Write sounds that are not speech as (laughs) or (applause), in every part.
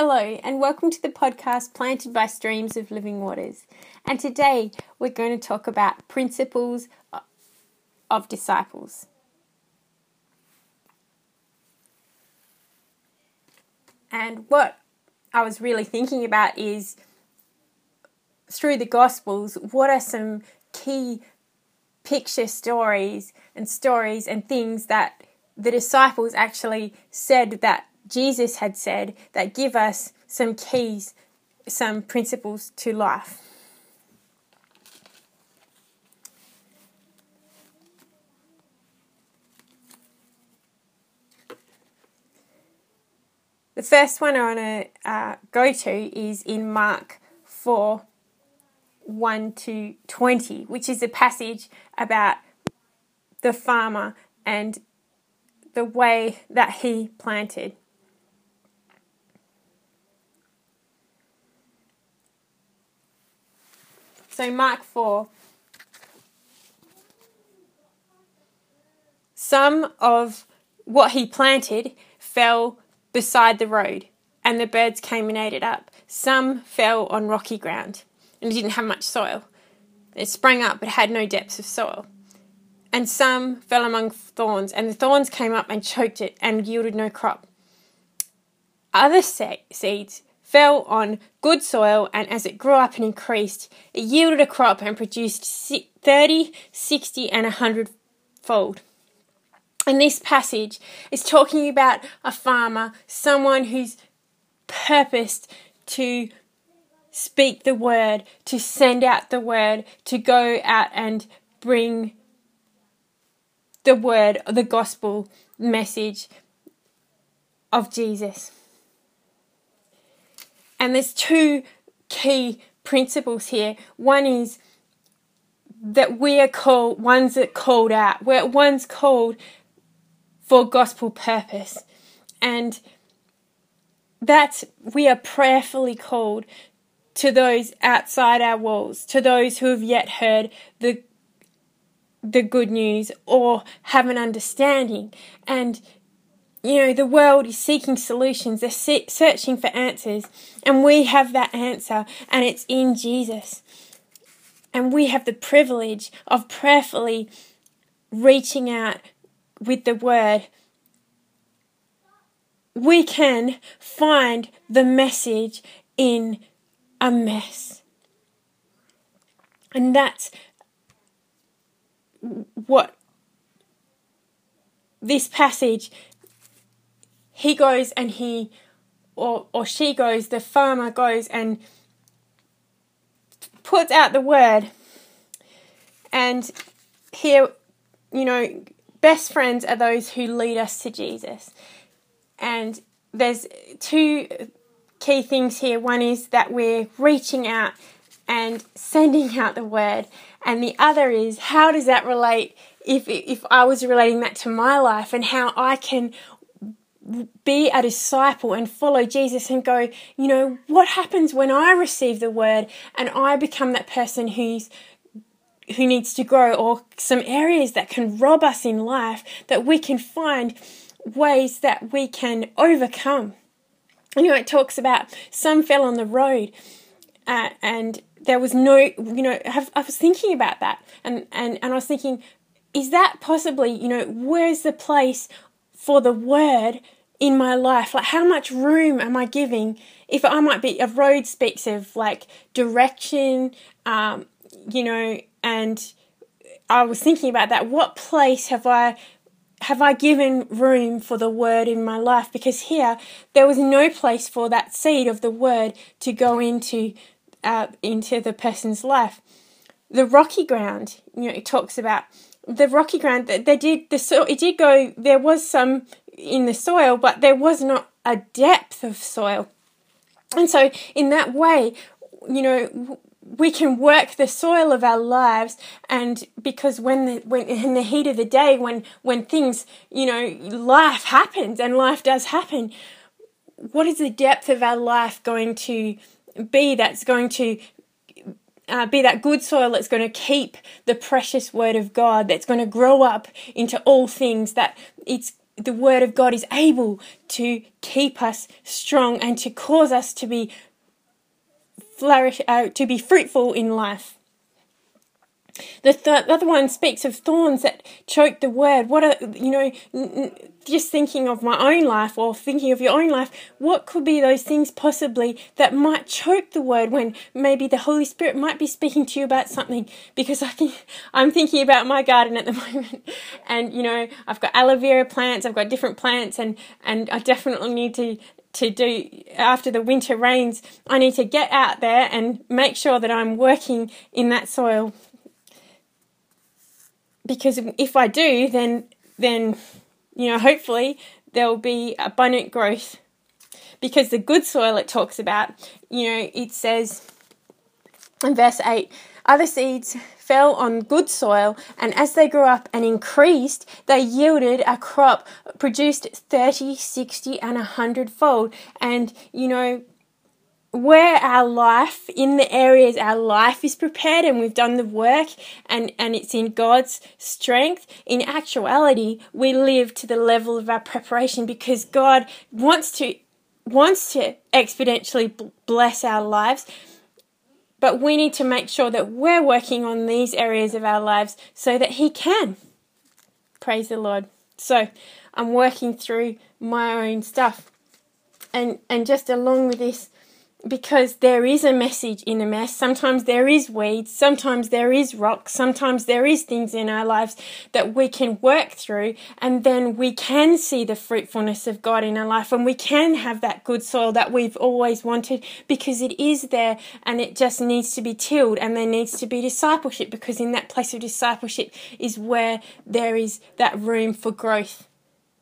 Hello, and welcome to the podcast Planted by Streams of Living Waters. And today we're going to talk about principles of disciples. And what I was really thinking about is through the Gospels, what are some key picture stories and stories and things that the disciples actually said that Jesus had said that give us some keys, some principles to life. The first one I want to uh, go to is in Mark 4 1 to 20, which is a passage about the farmer and the way that he planted. So, Mark 4. Some of what he planted fell beside the road, and the birds came and ate it up. Some fell on rocky ground, and didn't have much soil. It sprang up but had no depths of soil. And some fell among thorns, and the thorns came up and choked it and yielded no crop. Other seeds fell on good soil, and as it grew up and increased, it yielded a crop and produced 30, 60, and 100 fold. And this passage is talking about a farmer, someone who's purposed to speak the word, to send out the word, to go out and bring the word, the gospel message of Jesus. And there's two key principles here. One is that we are called, one's that called out, where one's called for gospel purpose. And that we are prayerfully called to those outside our walls, to those who have yet heard the the good news or have an understanding. And you know, the world is seeking solutions, they're searching for answers, and we have that answer, and it's in Jesus. And we have the privilege of prayerfully reaching out with the word. We can find the message in a mess. And that's what this passage he goes and he or or she goes, the farmer goes and puts out the word. And here, you know, best friends are those who lead us to Jesus. And there's two key things here. One is that we're reaching out and sending out the word, and the other is how does that relate if if I was relating that to my life and how I can be a disciple and follow Jesus and go, you know, what happens when I receive the word and I become that person who's who needs to grow or some areas that can rob us in life that we can find ways that we can overcome. You know, it talks about some fell on the road uh, and there was no, you know, I was thinking about that and, and, and I was thinking, is that possibly, you know, where's the place for the word in my life? Like how much room am i giving if i might be a road speaks of like direction um, you know and i was thinking about that. What place have i have i given room for the word in my life? Because here there was no place for that seed of the word to go into uh, into the person's life. The rocky ground you know it talks about the rocky ground that they did the so it did go there was some in the soil, but there was not a depth of soil. And so, in that way, you know, we can work the soil of our lives and because when the when in the heat of the day when when things you know life happens and life does happen what is the depth of our life going to be that's going to uh, be that good soil that's going to keep the precious word of God, that's going to grow up into all things, that it's the word of God is able to keep us strong and to cause us to be flourish, uh, to be fruitful in life. The, th- the other one speaks of thorns that choke the word. What are, you know, n- just thinking of my own life or thinking of your own life, what could be those things possibly that might choke the word when maybe the Holy Spirit might be speaking to you about something? Because I can, I'm thinking about my garden at the (laughs) moment and, you know, I've got aloe vera plants, I've got different plants and, and I definitely need to to do after the winter rains, I need to get out there and make sure that I'm working in that soil because if I do, then then you know hopefully there will be abundant growth. Because the good soil it talks about, you know, it says in verse 8 other seeds fell on good soil, and as they grew up and increased, they yielded a crop produced 30, 60, and 100 fold. And, you know, where our life in the areas our life is prepared and we've done the work and and it's in God's strength in actuality we live to the level of our preparation because God wants to wants to exponentially bless our lives. But we need to make sure that we're working on these areas of our lives so that he can. Praise the Lord. So I'm working through my own stuff. And and just along with this because there is a message in a mess. Sometimes there is weeds, sometimes there is rocks, sometimes there is things in our lives that we can work through, and then we can see the fruitfulness of God in our life, and we can have that good soil that we've always wanted because it is there and it just needs to be tilled, and there needs to be discipleship because in that place of discipleship is where there is that room for growth.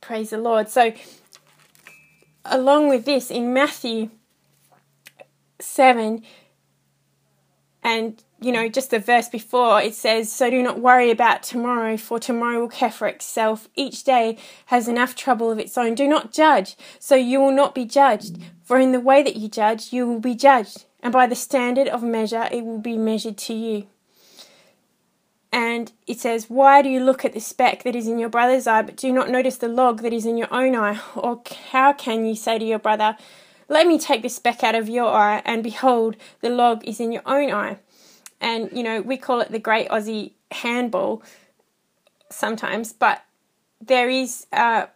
Praise the Lord. So, along with this, in Matthew 7 and you know just the verse before it says so do not worry about tomorrow for tomorrow will care for itself. Each day has enough trouble of its own. Do not judge so you will not be judged. For in the way that you judge you will be judged and by the standard of measure it will be measured to you. And it says why do you look at the speck that is in your brother's eye but do not notice the log that is in your own eye? Or how can you say to your brother let me take this speck out of your eye, and behold, the log is in your own eye. And, you know, we call it the great Aussie handball sometimes, but there is uh,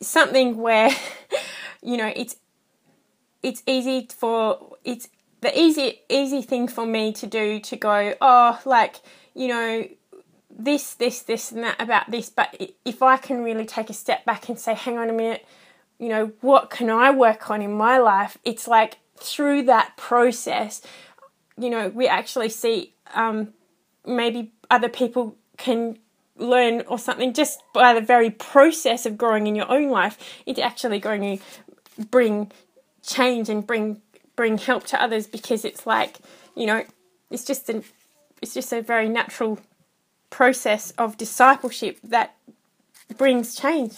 something where, (laughs) you know, it's it's easy for it's the easy easy thing for me to do to go oh like you know this this this and that about this but if i can really take a step back and say hang on a minute you know, what can I work on in my life? It's like through that process, you know, we actually see um, maybe other people can learn or something just by the very process of growing in your own life. It's actually going to bring change and bring bring help to others because it's like you know it's just an it's just a very natural process of discipleship that brings change.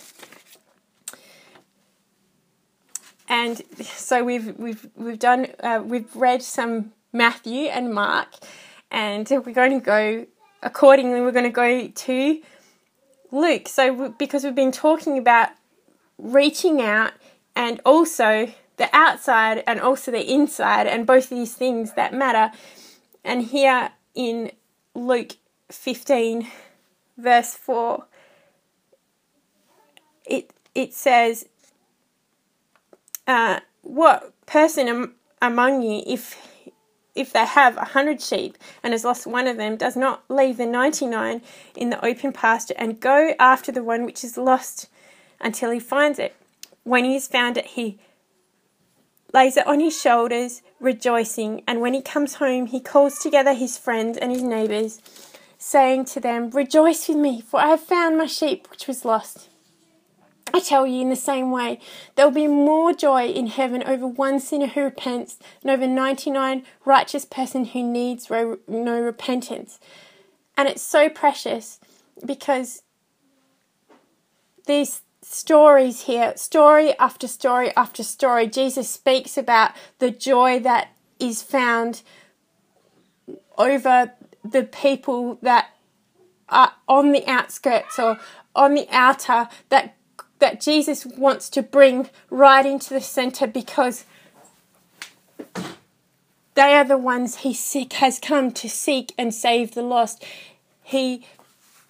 And so we've we've we've done uh, we've read some Matthew and Mark, and we're going to go accordingly. We're going to go to Luke. So because we've been talking about reaching out and also the outside and also the inside and both of these things that matter. And here in Luke 15 verse 4 it it says uh, what person am, among you, if if they have a hundred sheep and has lost one of them, does not leave the ninety nine in the open pasture and go after the one which is lost until he finds it. When he has found it, he lays it on his shoulders, rejoicing. And when he comes home, he calls together his friends and his neighbours, saying to them, Rejoice with me, for I have found my sheep which was lost. I tell you, in the same way, there will be more joy in heaven over one sinner who repents than over 99 righteous person who needs no repentance. And it's so precious because these stories here, story after story after story, Jesus speaks about the joy that is found over the people that are on the outskirts or on the outer that that Jesus wants to bring right into the center because they are the ones he seek, has come to seek and save the lost. He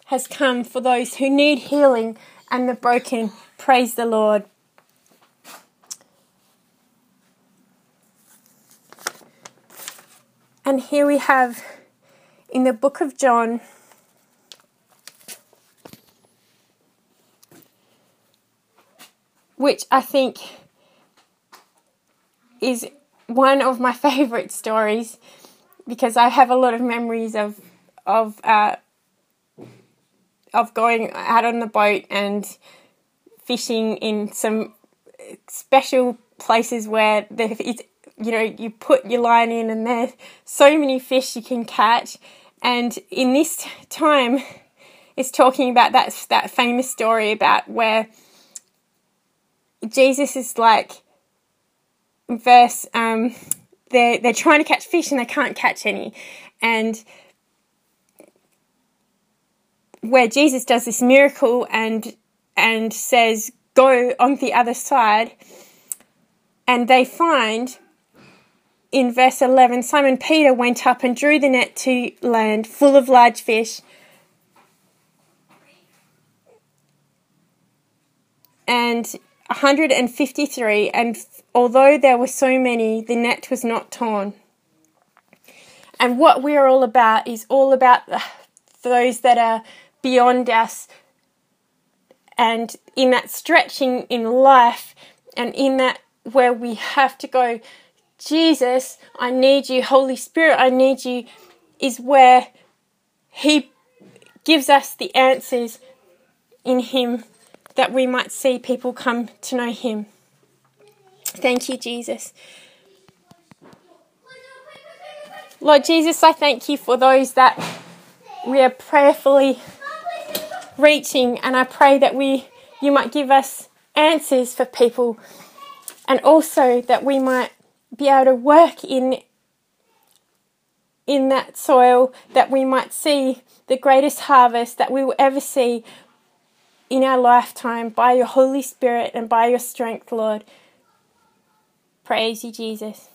has come for those who need healing and the broken. Praise the Lord. And here we have in the book of John, which I think is one of my (laughs) favorite stories because I have a lot of memories of of uh, of going out on the boat and fishing in some special places where is you know, you put your line in and there's so many fish you can catch. And in this time, (laughs) it's talking about that, that famous story about where Jesus is like, verse, um, they're, they're trying to catch fish and they can't catch any. And where Jesus does this miracle and and says, Go on the other side, and they find in verse 11 Simon Peter went up and drew the net to land full of large fish. And 153, and although there were so many, the net was not torn. And what we are all about is all about those that are beyond us, and in that stretching in life, and in that where we have to go Jesus, I need you. Holy Spirit, I need you, is where He gives us the answers in Him that we might see people come to know Him. Thank you, Jesus. Lord Jesus, I thank you for those that we are prayerfully reaching, and I pray that we, you might give us answers for people, and also that we might be able to work in in that soil that we might see the greatest harvest that we will ever see in our lifetime by your Holy Spirit and by your strength, Lord. Praise you, Jesus.